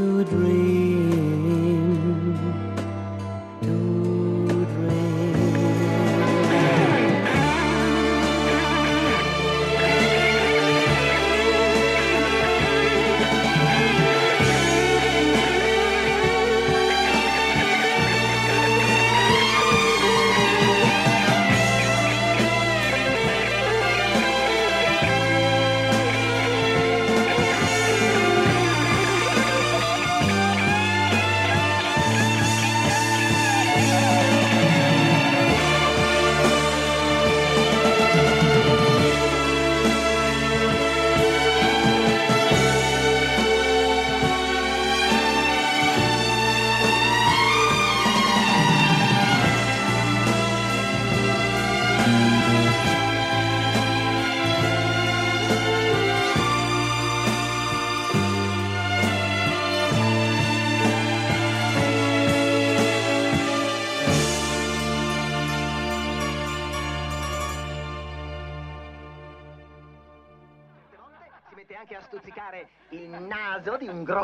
to dream,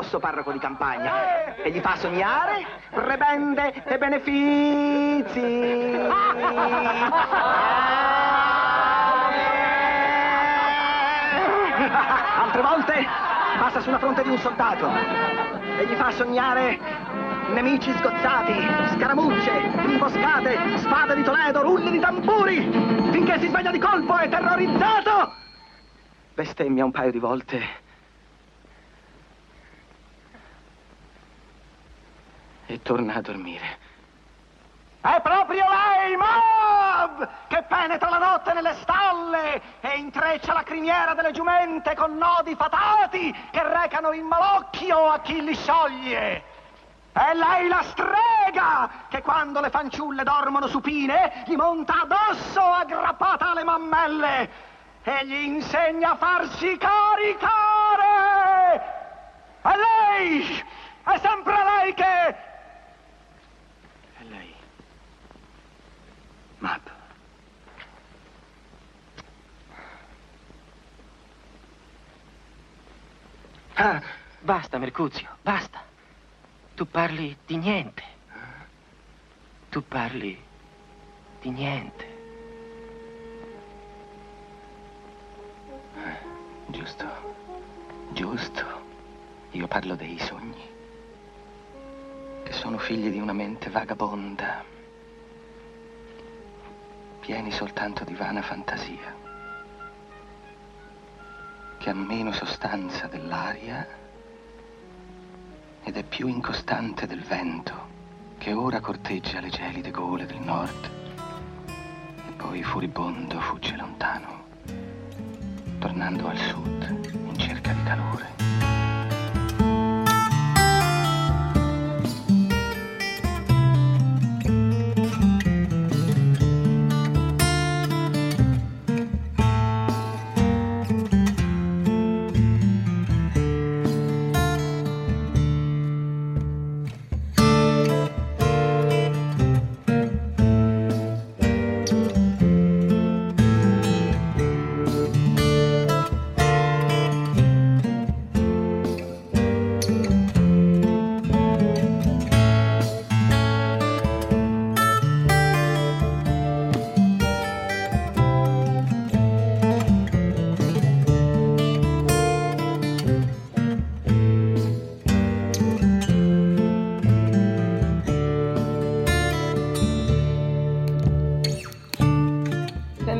grosso parroco di campagna e gli fa sognare prebende e benefizi. Altre volte passa sulla fronte di un soldato e gli fa sognare nemici sgozzati, scaramucce, imboscate, spade di Toledo, rulli di tamburi, finché si sveglia di colpo e terrorizzato bestemmia un paio di volte. Torna a dormire. È proprio lei, Mob, che penetra la notte nelle stalle e intreccia la criniera delle giumente con nodi fatati che recano il malocchio a chi li scioglie. È lei la strega che quando le fanciulle dormono supine gli monta addosso aggrappata alle mammelle e gli insegna a farsi caricare. È lei! È sempre lei che... È lei. Mab. Ah, Basta, Mercuzio, basta. Tu parli di niente. Tu parli di niente. Giusto, giusto. Io parlo dei sogni, che sono figli di una mente vagabonda, pieni soltanto di vana fantasia, che ha meno sostanza dell'aria ed è più incostante del vento, che ora corteggia le gelide gole del nord e poi furibondo fugge lontano tornando al sud in cerca di calore.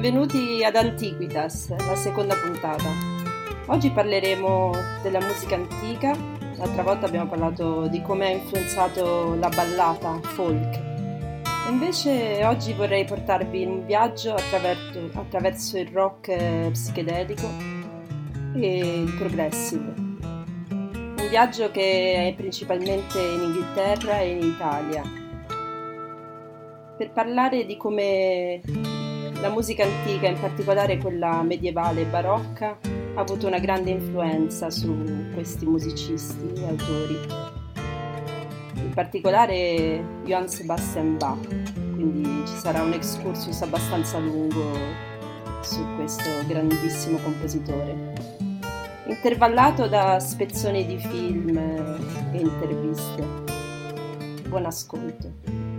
Benvenuti ad Antiquitas, la seconda puntata. Oggi parleremo della musica antica, l'altra volta abbiamo parlato di come ha influenzato la ballata folk. Invece oggi vorrei portarvi in un viaggio attraverso, attraverso il rock eh, psichedelico e il progressive. Un viaggio che è principalmente in Inghilterra e in Italia. Per parlare di come la musica antica, in particolare quella medievale e barocca, ha avuto una grande influenza su questi musicisti e autori. In particolare Johann Sebastian Bach, quindi ci sarà un excursus abbastanza lungo su questo grandissimo compositore. Intervallato da spezzoni di film e interviste. Buon ascolto.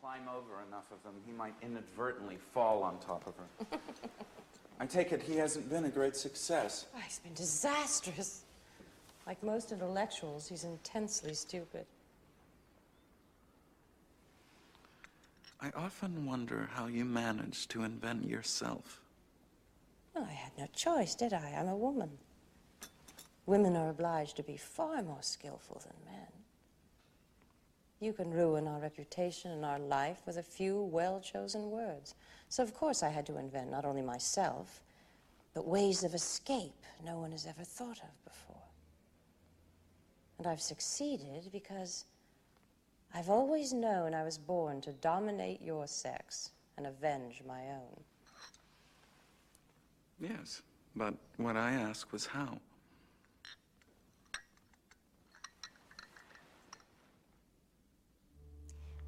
Climb over enough of them, he might inadvertently fall on top of her. I take it he hasn't been a great success. Oh, he's been disastrous. Like most intellectuals, he's intensely stupid. I often wonder how you managed to invent yourself. Well, I had no choice, did I? I'm a woman. Women are obliged to be far more skillful than men. You can ruin our reputation and our life with a few well chosen words. So, of course, I had to invent not only myself, but ways of escape no one has ever thought of before. And I've succeeded because I've always known I was born to dominate your sex and avenge my own. Yes, but what I asked was how.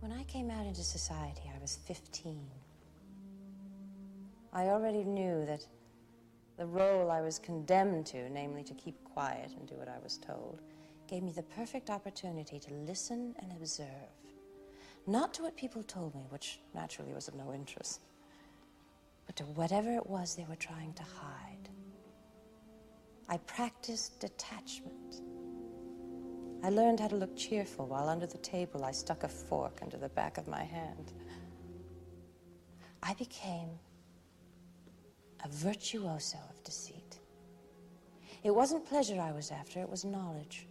When I came out into society, I was 15. I already knew that the role I was condemned to, namely to keep quiet and do what I was told, gave me the perfect opportunity to listen and observe. Not to what people told me, which naturally was of no interest, but to whatever it was they were trying to hide. I practiced detachment. I learned how to look cheerful while under the table I stuck a fork under the back of my hand. I became a virtuoso of deceit. It wasn't pleasure I was after, it was knowledge.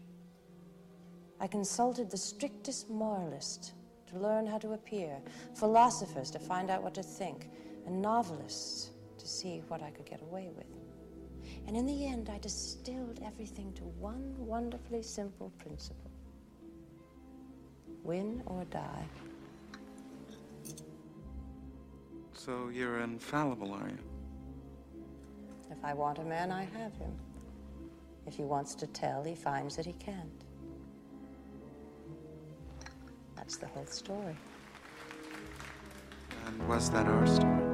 I consulted the strictest moralist to learn how to appear, philosophers to find out what to think, and novelists to see what I could get away with. And in the end, I distilled everything to one wonderfully simple principle win or die. So you're infallible, are you? If I want a man, I have him. If he wants to tell, he finds that he can't. That's the whole story. And was that our story?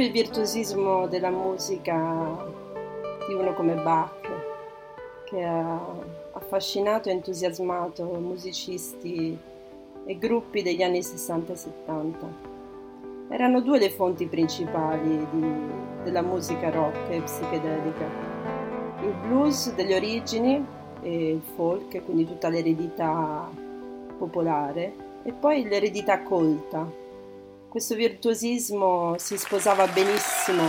Proprio il virtuosismo della musica di uno come Bach che ha affascinato e entusiasmato musicisti e gruppi degli anni 60 e 70. Erano due le fonti principali di- della musica rock e psichedelica. Il blues delle origini e il folk, quindi tutta l'eredità popolare, e poi l'eredità colta, questo virtuosismo si sposava benissimo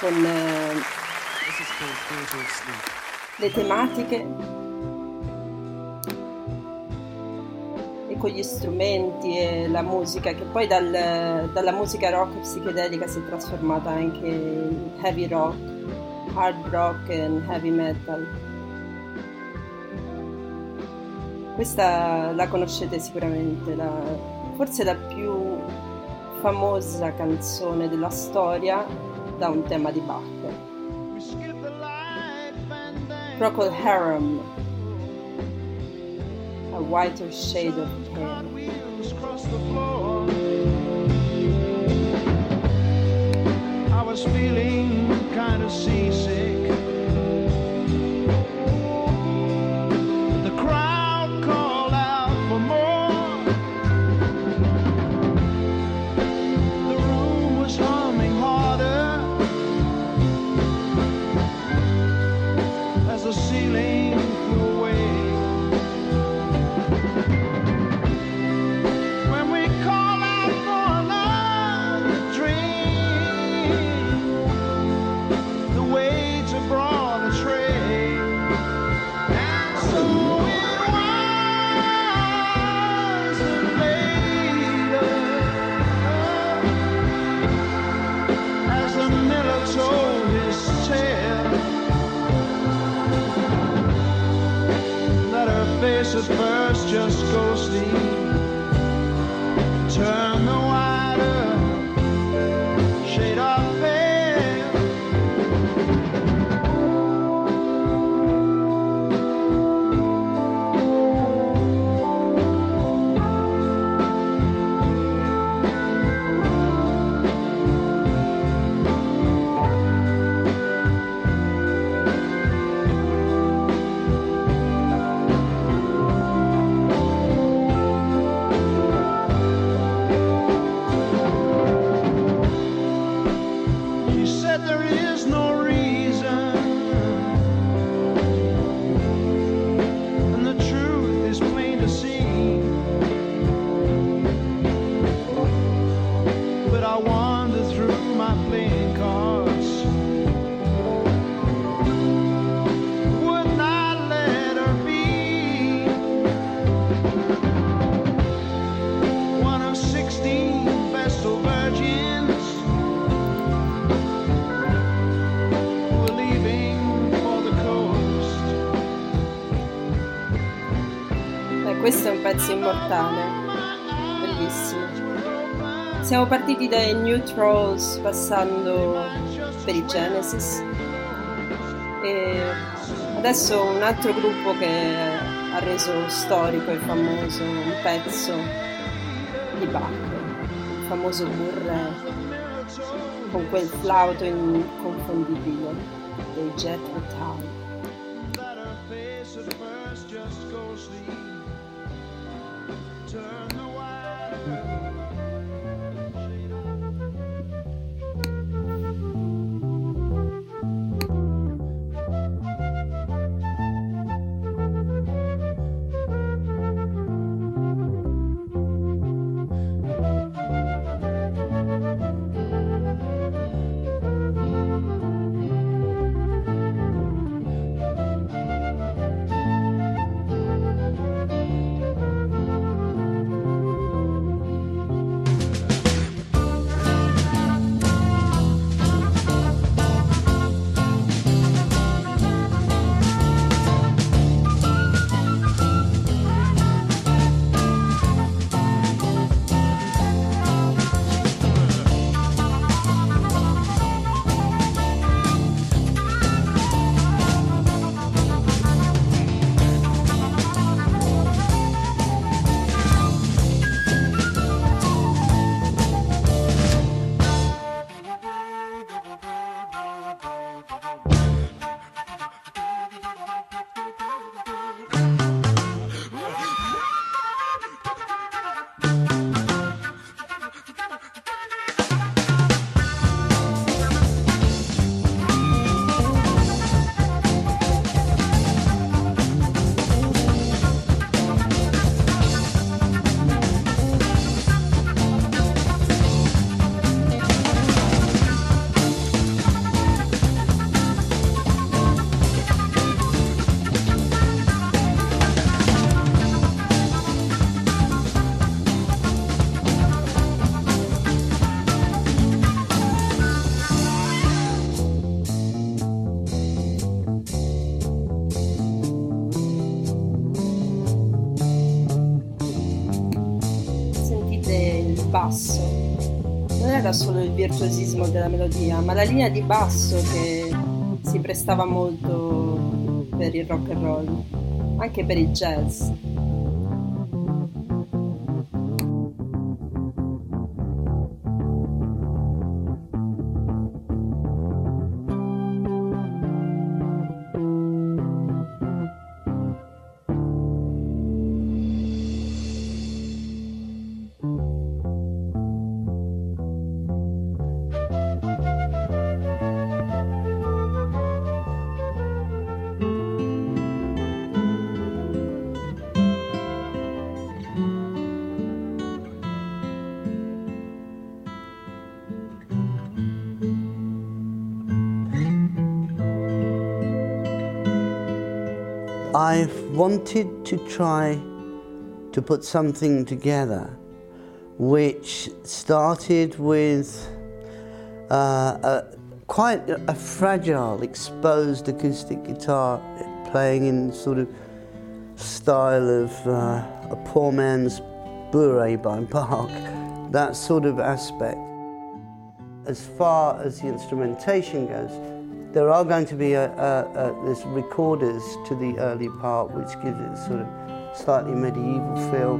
con eh, le tematiche e con gli strumenti e la musica che poi dal- dalla musica rock psichedelica si è trasformata anche in heavy rock, hard rock e heavy metal. Questa la conoscete sicuramente, la- forse la più famosa canzone della storia da un tema di Bach. Procol Harum, A Whiter Shade of Pale. I was feeling kind of seasick. Immortale, bellissimo. Siamo partiti dai New Trolls passando per i Genesis e adesso un altro gruppo che ha reso storico e famoso un pezzo di Bach, il famoso Burre con quel flauto inconfondibile dei Jet Tull. Virtuosismo della melodia, ma la linea di basso che si prestava molto per il rock and roll, anche per il jazz. Wanted to try to put something together which started with uh, a, quite a fragile, exposed acoustic guitar playing in sort of style of uh, a poor man's bourrée by Bach, that sort of aspect. As far as the instrumentation goes, there are going to be a, a, a, there's recorders to the early part which gives it a sort of slightly medieval feel.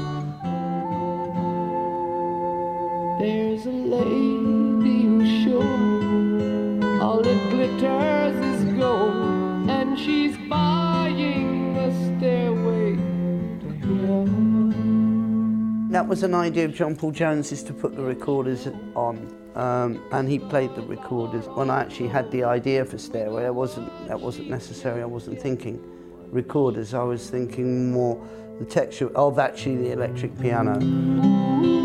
There's a lady who's sure all that glitters is gold, and she's buying a stairway to heaven. That was an idea of John Paul Jones's to put the recorders on um, and he played the recorders. When I actually had the idea for Stairway, I wasn't, that wasn't necessary, I wasn't thinking recorders, I was thinking more the texture of actually the electric piano.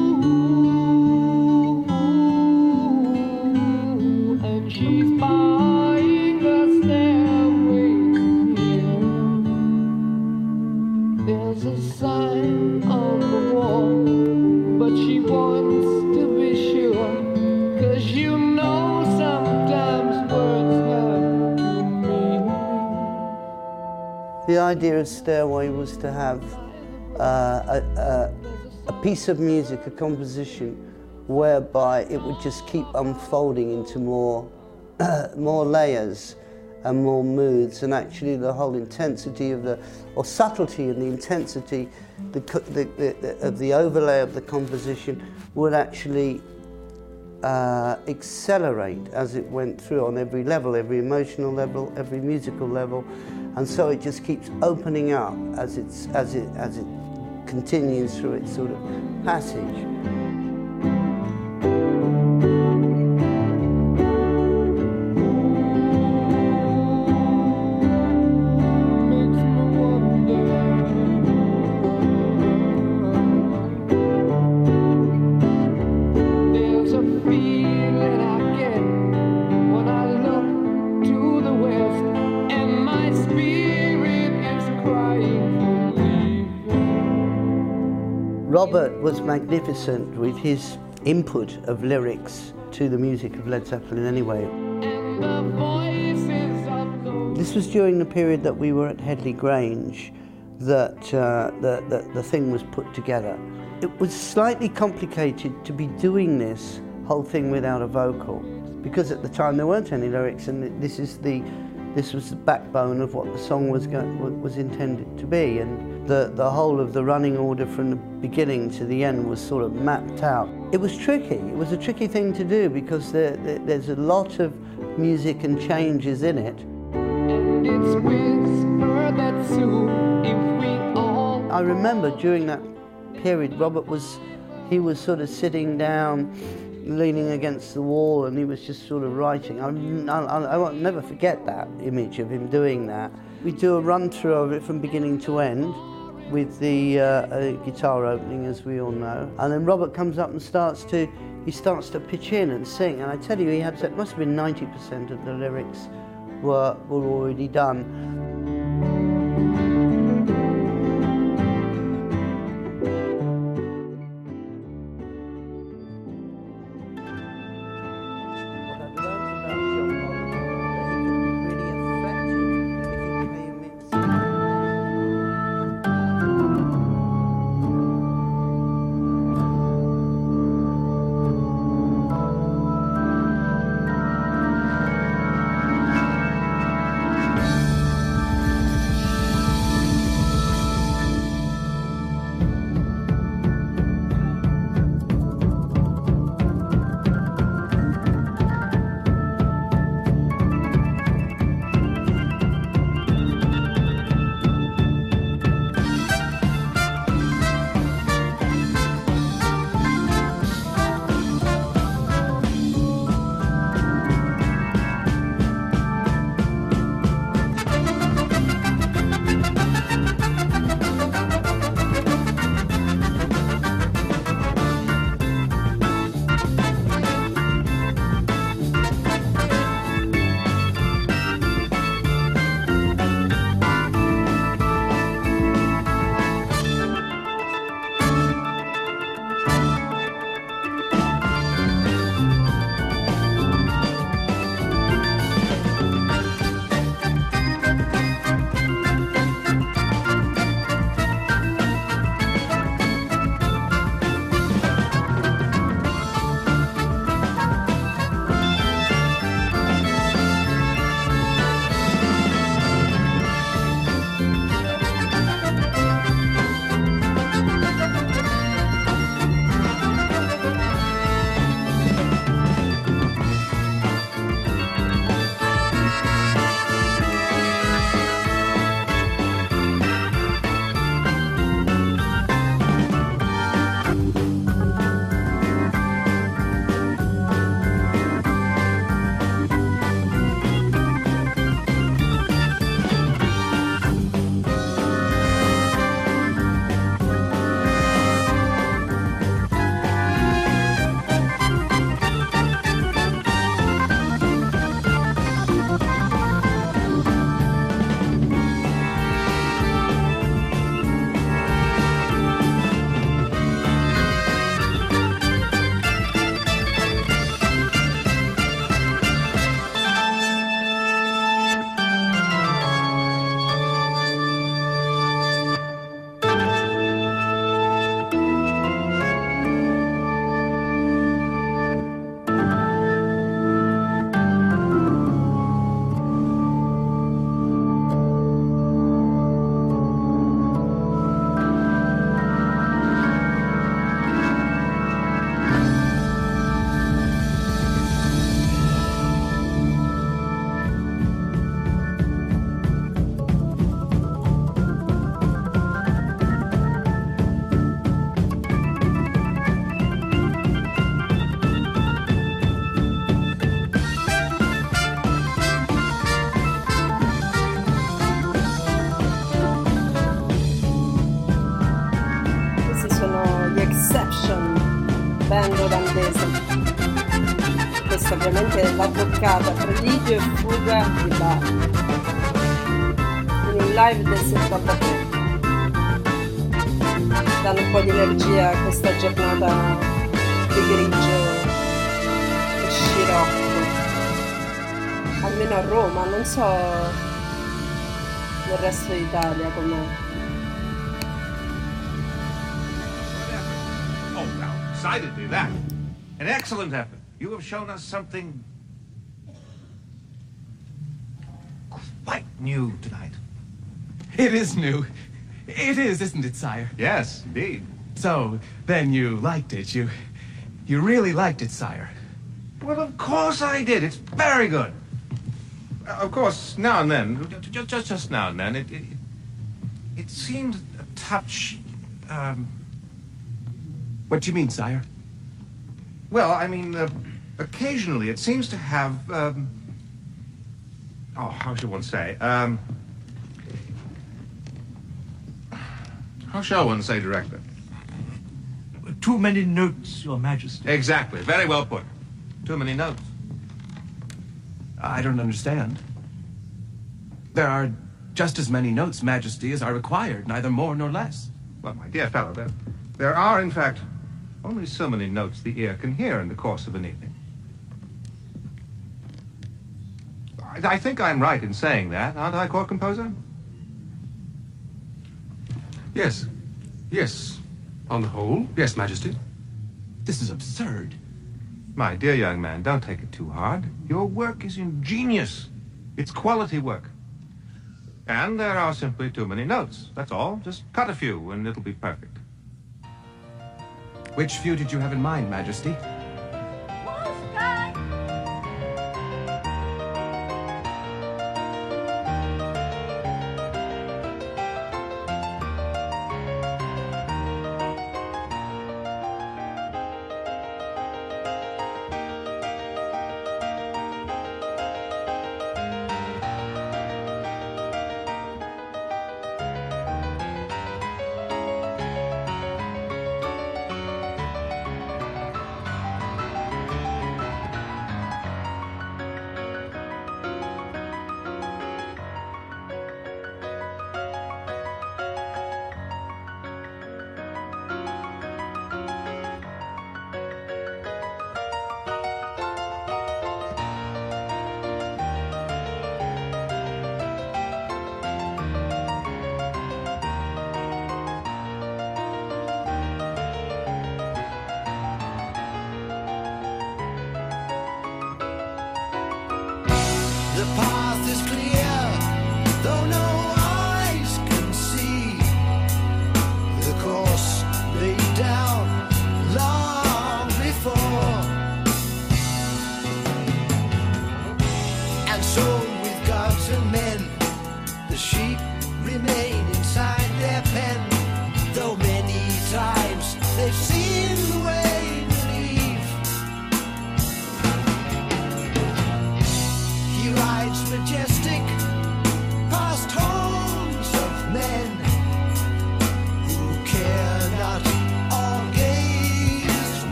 Stairway was to have uh, a, a, a piece of music, a composition, whereby it would just keep unfolding into more, more layers and more moods, and actually the whole intensity of the, or subtlety and the intensity the, the, the, of the overlay of the composition would actually uh, accelerate as it went through on every level, every emotional level, every musical level, and so it just keeps opening up as it's as it as it continues through its sort of passage. Was magnificent with his input of lyrics to the music of Led Zeppelin anyway. This was during the period that we were at Headley Grange that uh, the, the, the thing was put together. It was slightly complicated to be doing this whole thing without a vocal because at the time there weren't any lyrics and this is the this was the backbone of what the song was go- was intended to be and the, the whole of the running order from the beginning to the end was sort of mapped out. It was tricky. It was a tricky thing to do because there, there, there's a lot of music and changes in it. it's whispered that soon if we all I remember during that period, Robert was, he was sort of sitting down, leaning against the wall, and he was just sort of writing. I, I, I won't never forget that image of him doing that. We do a run through of it from beginning to end with the uh, guitar opening, as we all know. And then Robert comes up and starts to, he starts to pitch in and sing. And I tell you, he had, it must have been 90% of the lyrics were, were already done. Fuga di Bach in un live del 73. Danno un po' di energia a questa giornata di grigio e scirocco. Almeno a Roma, non so nel resto d'Italia com'è. Oh, now, decidedly that. An excellent effort. You have shown us something new tonight. It is new. It is, isn't it, sire? Yes, indeed. So, then you liked it. You you really liked it, sire. Well, of course I did. It's very good. Uh, Of course, now and then, just just, just now and then, it, it it seemed a touch. Um, What do you mean, sire? well, I mean, uh, occasionally it seems to have. Um, oh, how should one say? Um, how shall one say, Director? Too many notes, Your Majesty. Exactly. Very well put. Too many notes. I don't understand. There are just as many notes, Majesty, as are required, neither more nor less. Well, my dear fellow, there, there are, in fact, only so many notes the ear can hear in the course of an evening. I, I think I'm right in saying that, aren't I, court composer? Yes. Yes. On the whole, yes, Majesty. This is absurd. My dear young man, don't take it too hard. Your work is ingenious. It's quality work. And there are simply too many notes. That's all. Just cut a few and it'll be perfect. Which few did you have in mind, Majesty?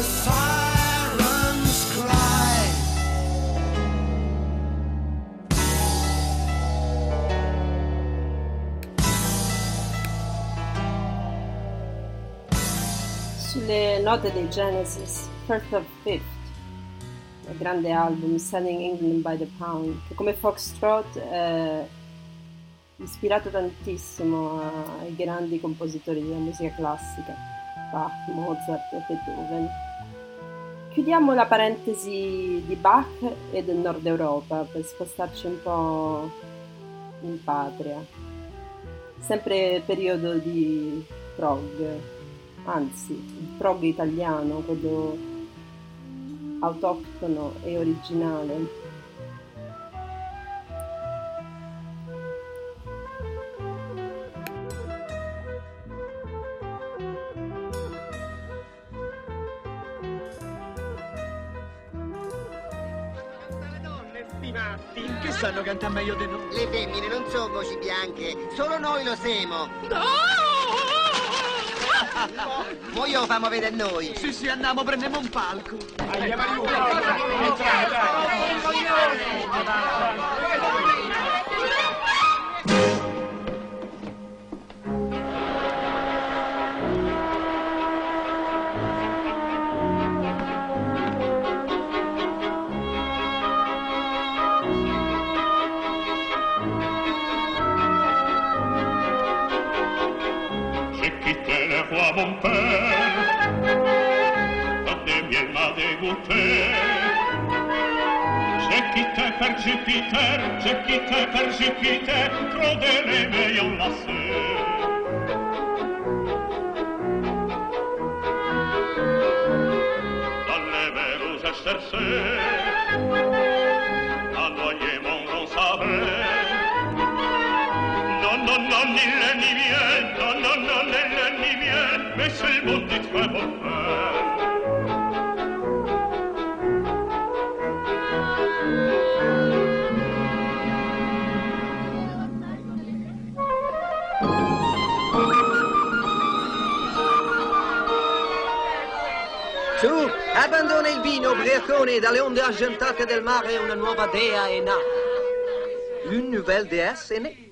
Sulle note dei Genesis, First of Fifth, il grande album Selling England by the Pound, che come Foxtrot è ispirato tantissimo ai grandi compositori della musica classica, Bach, Mozart e Beethoven. Chiudiamo la parentesi di Bach e del Nord Europa per spostarci un po' in patria. Sempre periodo di prog, anzi il prog italiano, quello autoctono e originale. Matti che sanno cantare meglio di noi. Le femmine non sono voci bianche, solo noi lo siamo. Mo io lo famo vedere noi. Sì, sì, andiamo, prendiamo un palco. Andiamo J'ai te C'è chi te per Jupiter, c'è chi te per Jupiter Troverebbe io la sera Dalle verose chercher Adoyer mon grand sabre Non, non, non, il n'est ni bien Non, non, non, il n'est ni bien Mais c'est le bon d'être un bon frère abbandona il vino, ubriacone, dalle onde argentate del mare una nuova dea è nata. Une nouvelle déesse è née.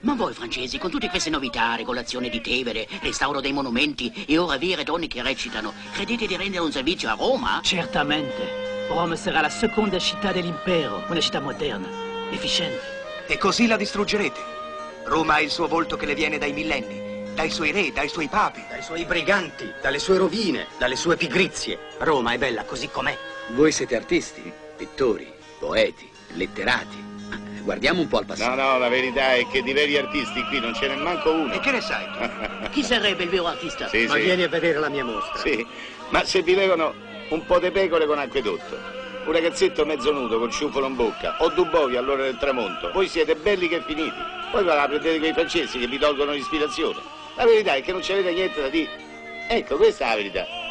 Ma voi francesi, con tutte queste novità, regolazione di Tevere, restauro dei monumenti e ora vere donne che recitano, credete di rendere un servizio a Roma? Certamente. Roma sarà la seconda città dell'impero, una città moderna, efficiente. E così la distruggerete. Roma ha il suo volto che le viene dai millenni, dai suoi re, dai suoi papi. Dai suoi briganti, dalle sue rovine, dalle sue pigrizie. Roma è bella così com'è. Voi siete artisti, pittori, poeti, letterati. Guardiamo un po' al passato. No, no, la verità è che di veri artisti qui non ce n'è manco uno. E che ne sai Chi sarebbe il vero artista? Sì, Ma sì. vieni a vedere la mia mostra. Sì, ma se vivevano un po' di pecore con acquedotto, un ragazzetto mezzo nudo con ciuffolo in bocca, o Dubovi all'ora del tramonto, voi siete belli che finiti. Poi ve la prendete quei francesi che vi tolgono l'ispirazione. La verità è che non c'avete niente da dire. Ecco, questa è la verità.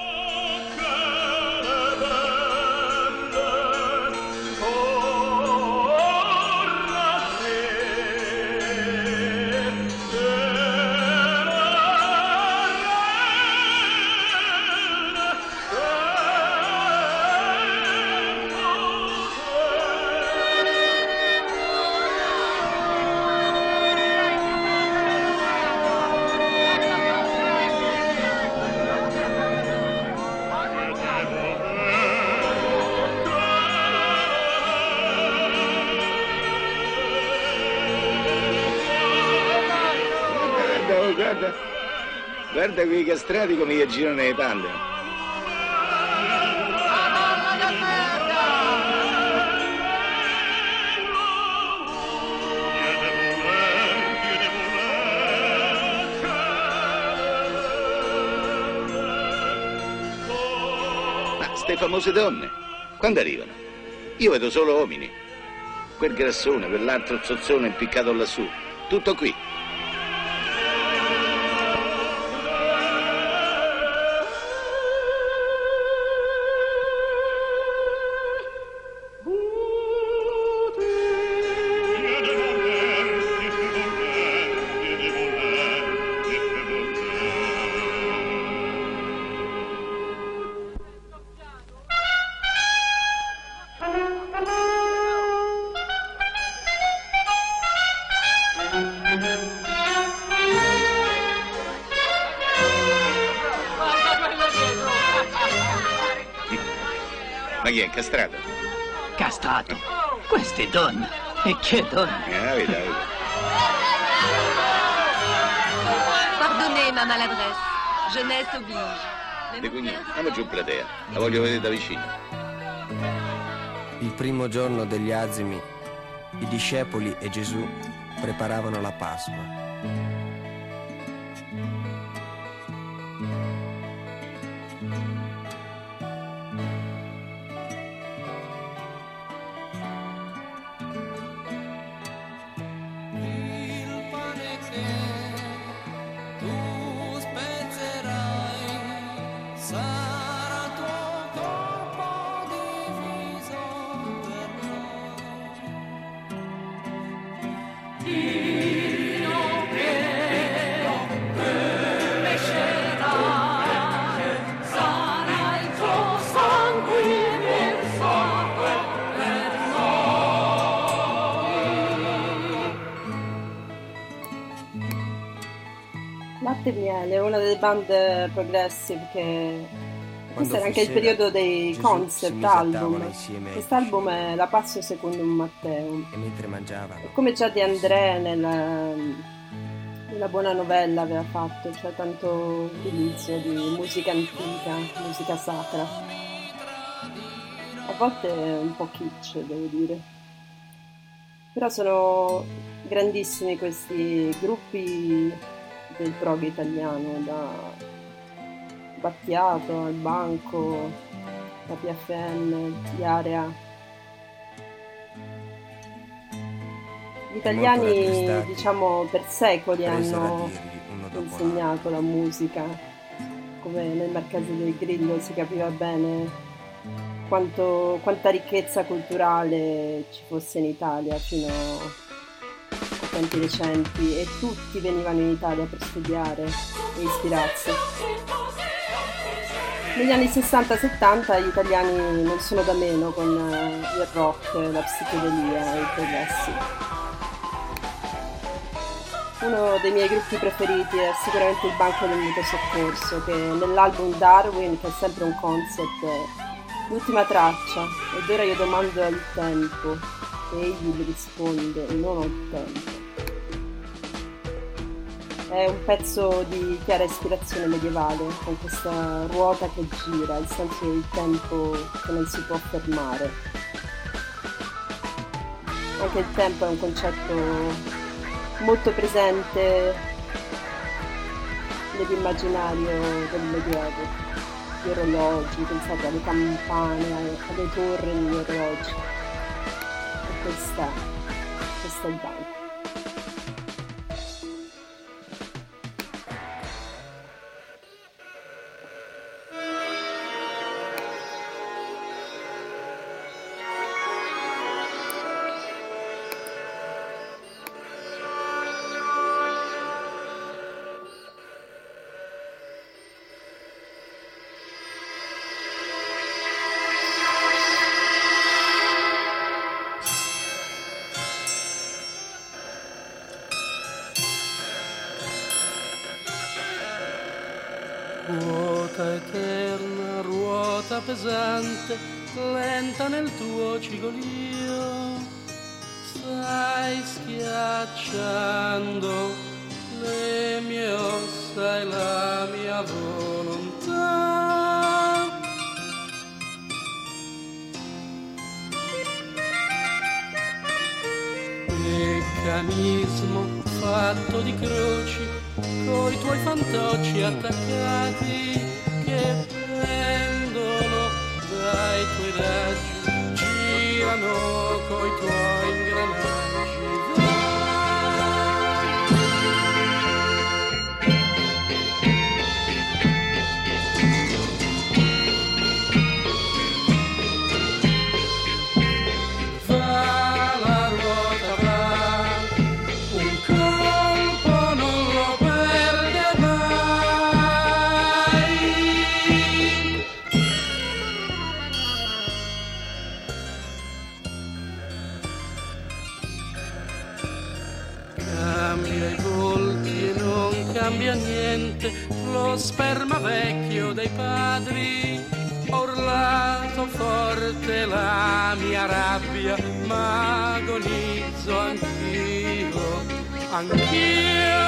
Guarda quei castrati come gli girano le palle. Ma ste famose donne, quando arrivano? Io vedo solo uomini. Quel grassone, quell'altro zozzone impiccato lassù. Tutto qui. È incastrato? Castrato. Queste donne. E che donne? Eh, verità, la verità. Pardonnez ma maladresse. Jeunesse oblige. De Cugni, andiamo giù in platea. La voglio vedere da vicino. Il primo giorno degli azimi, i discepoli e Gesù preparavano la Pasqua. E Miele è una delle band progressive che questo era anche il periodo dei Gesù concept album. Quest'album è La Passo secondo un Matteo. e mentre mangiavano Come già De André nella, nella buona novella aveva fatto, cioè tanto utilizzo di musica antica, musica sacra. A volte è un po' kitsch, devo dire. Però sono grandissimi questi gruppi del prog italiano, da Battiato al Banco, la PFN, gli Area. Gli italiani, diciamo, per secoli hanno insegnato la musica, come nel Marchese del Grillo si capiva bene quanto- quanta ricchezza culturale ci fosse in Italia fino a tempi recenti e tutti venivano in Italia per studiare e ispirarsi. Negli anni 60-70 gli italiani non sono da meno con eh, il rock, la psichedelia e i progressi. Uno dei miei gruppi preferiti è sicuramente il Banco del Mutuo Soccorso, che nell'album Darwin, che è sempre un concept, l'ultima traccia, ed ora io domando al tempo, egli mi risponde, non ho tempo. È un pezzo di chiara ispirazione medievale, con questa ruota che gira, il senso del tempo che non si può fermare. Anche il tempo è un concetto molto presente nell'immaginario del Medioevo. Gli orologi, pensate alle campane, alle torri degli orologi. E questa, questo niente, lo sperma vecchio dei padri, or urlato forte la mia rabbia, ma agonizzo anch'io, anch'io.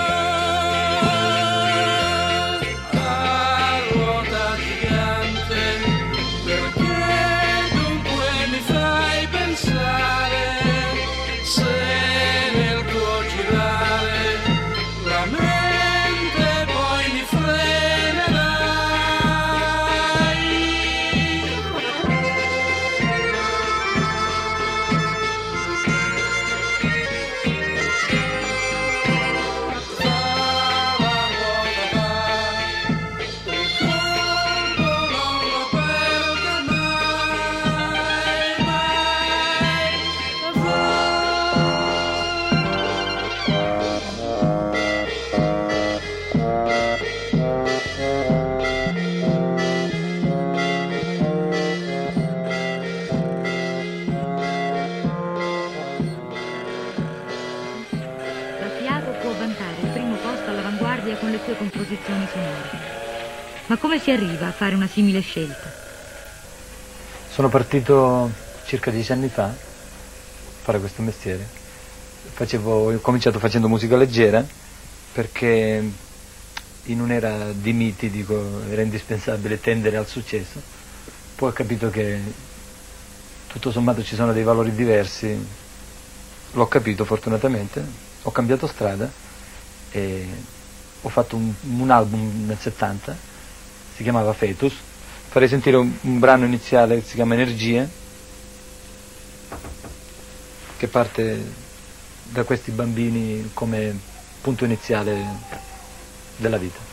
Sonore. Ma come si arriva a fare una simile scelta? Sono partito circa dieci anni fa a fare questo mestiere. Facevo- ho cominciato facendo musica leggera perché in un'era di miti dico, era indispensabile tendere al successo. Poi ho capito che tutto sommato ci sono dei valori diversi. L'ho capito fortunatamente, ho cambiato strada e ho fatto un, un album nel 70, si chiamava Fetus. Farei sentire un, un brano iniziale che si chiama Energie, che parte da questi bambini come punto iniziale della vita.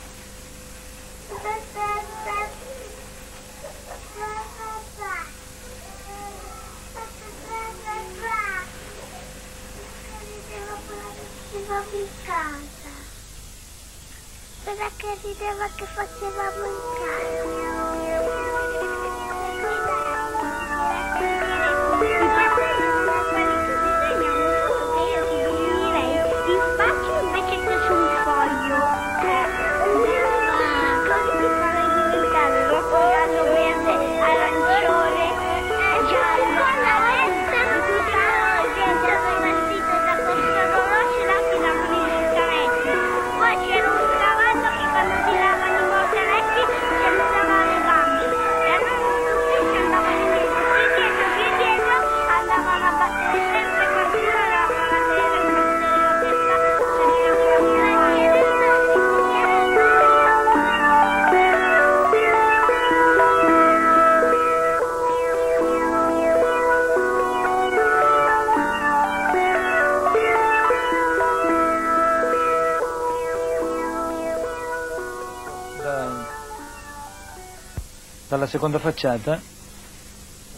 Seconda facciata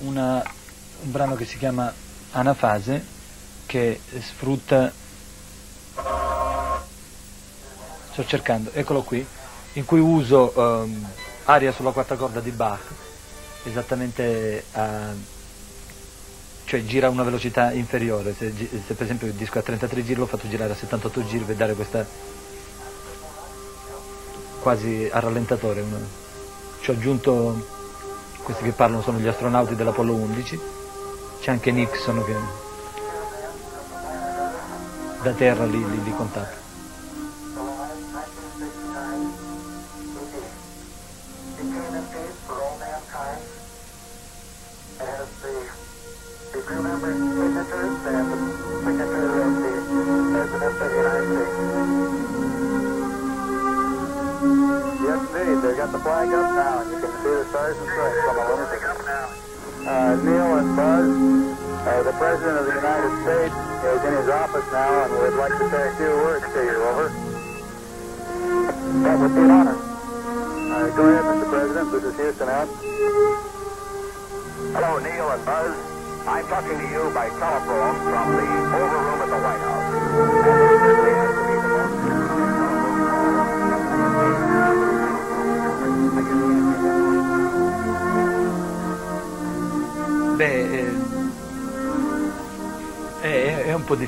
una- un brano che si chiama Anafase che sfrutta sto cercando, eccolo qui in cui uso ehm, aria sulla quarta corda di Bach esattamente a cioè gira a una velocità inferiore se, se per esempio il disco a 33 giri l'ho fatto girare a 78 giri per dare questa quasi a rallentatore. una- Ci ho aggiunto, questi che parlano sono gli astronauti dell'Apollo 11, c'è anche Nixon che da terra li, li, li contatta.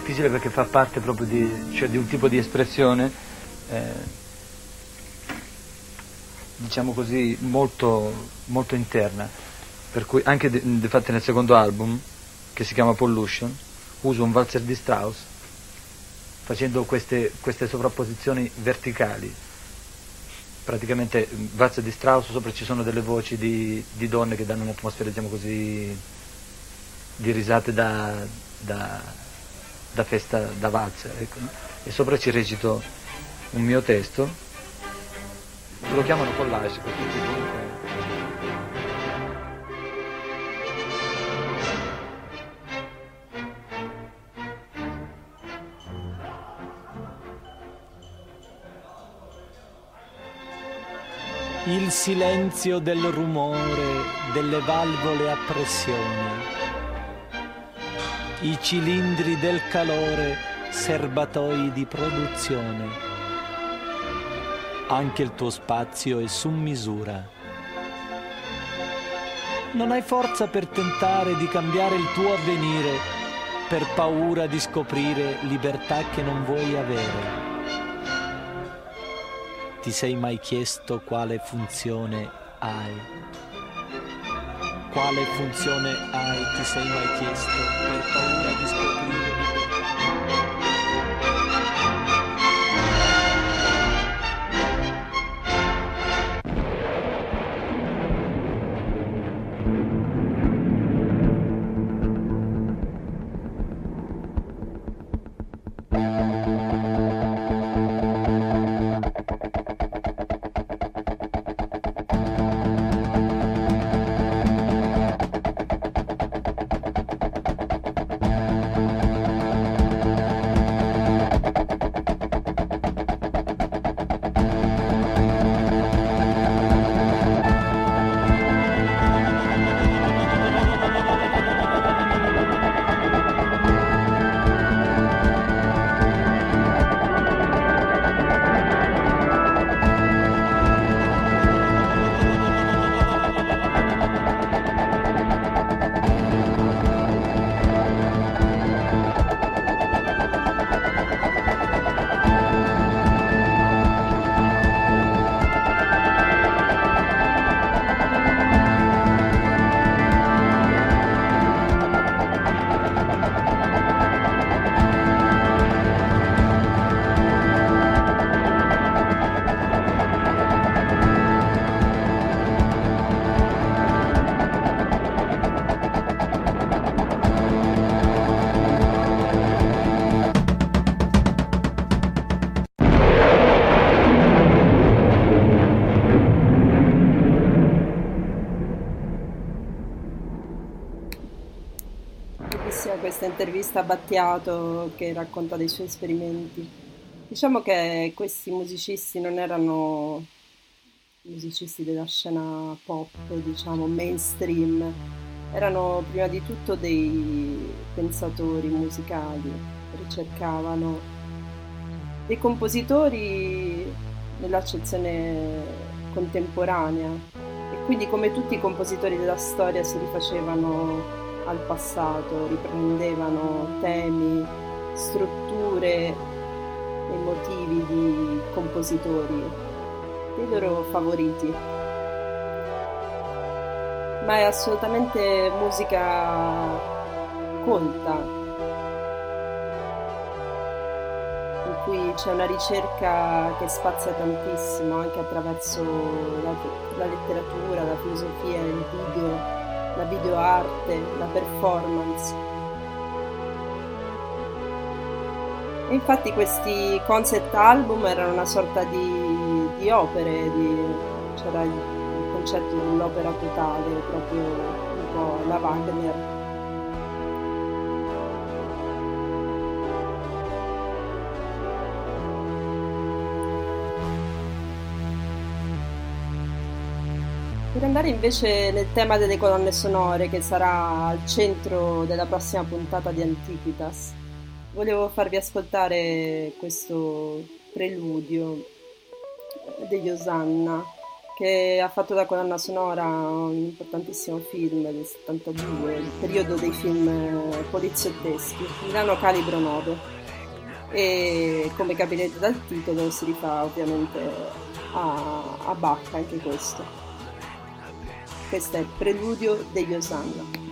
Difficile perché fa parte proprio di, cioè di un tipo di espressione, eh, diciamo così, molto, molto interna. Per cui anche infatti nel secondo album, che si chiama Pollution, uso un valzer di Strauss facendo queste, queste sovrapposizioni verticali. Praticamente mm, valzer di Strauss, sopra ci sono delle voci di, di donne che danno un'atmosfera, diciamo così, di risate da, da, da festa, da valzer. ecco. E sopra ci recito un mio testo, lo chiamano collage. Il silenzio del rumore delle valvole a pressione. I cilindri del calore serbatoi di produzione. Anche il tuo spazio è su misura. Non hai forza per tentare di cambiare il tuo avvenire per paura di scoprire libertà che non vuoi avere. Ti sei mai chiesto quale funzione hai? Quale funzione hai? Ti sei mai chiesto per paura di scoprire? Questa intervista a Battiato che racconta dei suoi esperimenti. Diciamo che questi musicisti non erano musicisti della scena pop, diciamo mainstream, erano prima di tutto dei pensatori musicali, ricercavano dei compositori nell'accezione contemporanea e quindi come tutti i compositori della storia si rifacevano al passato, riprendevano temi, strutture e motivi di compositori, dei loro favoriti. Ma è assolutamente musica colta, in cui c'è una ricerca che spazia tantissimo anche attraverso la, la letteratura, la filosofia, il video la videoarte, la performance. E infatti questi concept album erano una sorta di, di opere, di, c'era il, concetto dell'opera totale, proprio un po' la Wagner. Per andare invece nel tema delle colonne sonore, che sarà al centro della prossima puntata di Antiquitas, volevo farvi ascoltare questo preludio degli Osanna, che ha fatto da colonna sonora un importantissimo film del 72, il periodo dei film poliziotteschi, Milano Calibro 9. E come capirete dal titolo si rifà ovviamente a, a Bach anche questo. Questo è Preludio degli Osanna.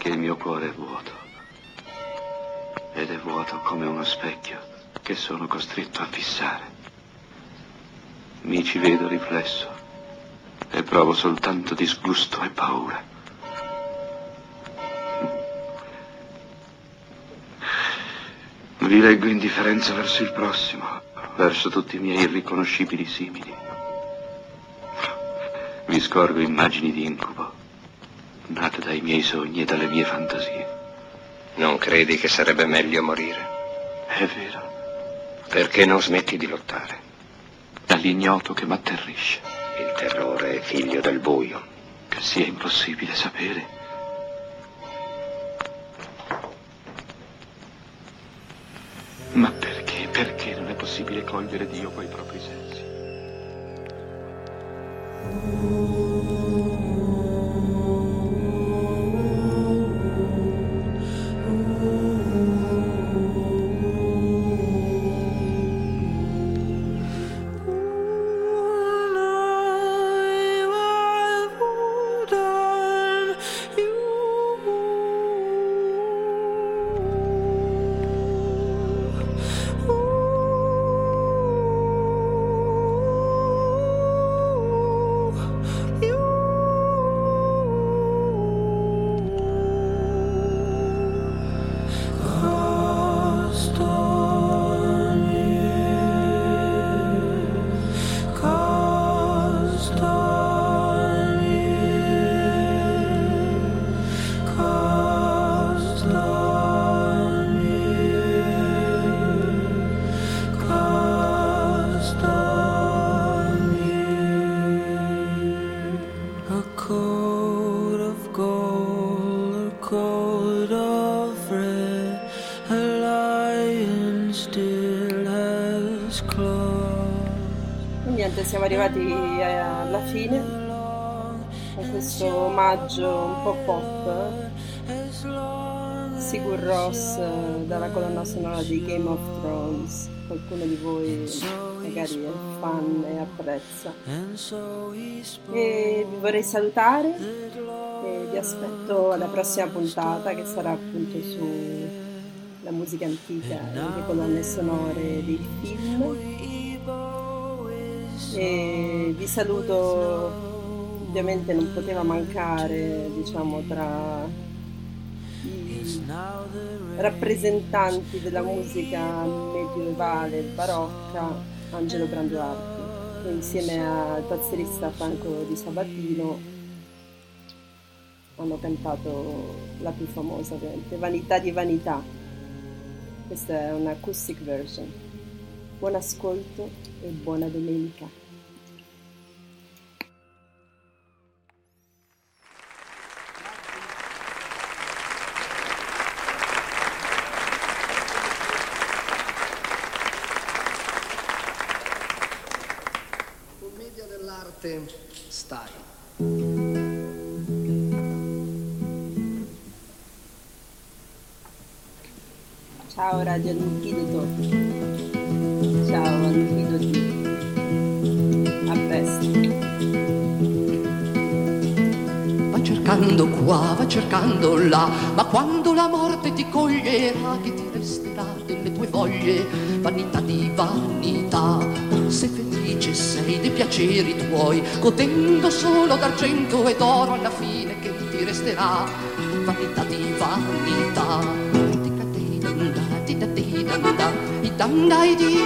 Perché il mio cuore è vuoto. Ed è vuoto come uno specchio che sono costretto a fissare. Mi ci vedo riflesso e provo soltanto disgusto e paura. Vi leggo indifferenza verso il prossimo, verso tutti i miei irriconoscibili simili. Vi scorgo immagini di incubo, nate dai miei sogni e dalle mie fantasie. Non credi che sarebbe meglio morire? È vero, Perché non smetti di lottare? dall'ignoto che m'atterrisce, Il terrore è figlio del buio. che sia impossibile sapere. Ma perché, perché non è possibile cogliere Dio coi propri sensi? Arrivati eh, alla fine con questo omaggio un po' pop. Sigur Ross eh, dalla colonna sonora di Game of Thrones. Qualcuno di voi magari è fan e apprezza. E vi vorrei salutare e vi aspetto alla prossima puntata che sarà appunto sulla musica antica e le colonne sonore dei film. E vi saluto, ovviamente non poteva mancare, diciamo, tra i rappresentanti della musica medievale barocca Angelo Branduardi insieme al tazzerista Franco Di Sabatino hanno cantato la più famosa ovviamente Vanità di vanità. Questa è una acoustic version. Buon ascolto e buona domenica dell'arte Stai. ciao Radio Antidoto ciao Antidoti a presto cercando qua, va cercando là, ma quando la morte ti coglierà, che ti resterà delle tue voglie, vanità di vanità. Se felice sei dei piaceri tuoi, godendo solo d'argento e d'oro alla fine che ti resterà, vanità di vanità. Dai di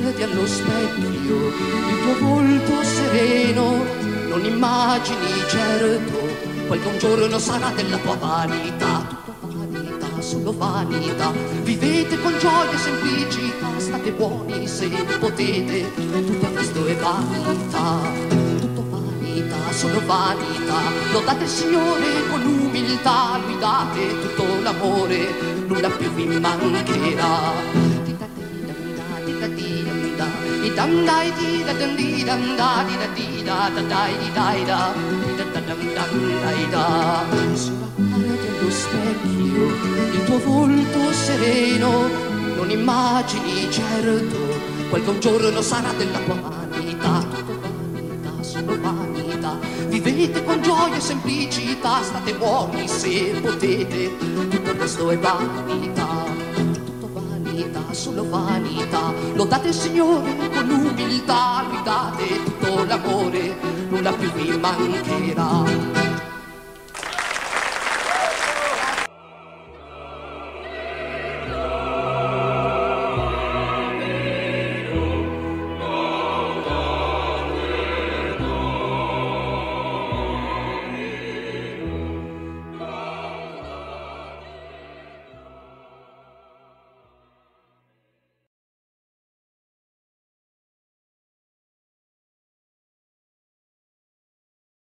guardi allo specchio il tuo volto sereno non immagini certo quel che un giorno sarà della tua vanità tutta vanità solo vanità vivete con gioia e semplicità state buoni se potete tutto il resto è vanità vanità, solo vanità. Lodate il Signore con umiltà, lui date tutto l'amore, nulla più vi mancherà. I dam dai di da dam di dam da di da di da da dai di dai da di da da dam dam dai da. Sulla guardia allo specchio il tuo volto sereno, non immagini certo quel che un giorno sarà della tua vanità, vanità, solo vanità. Vivete con gioia e semplicità, state buoni se potete, tutto il resto è vanità, solo vanità. Lodate il Signore con umiltà, lui date tutto l'amore, nulla più vi mancherà.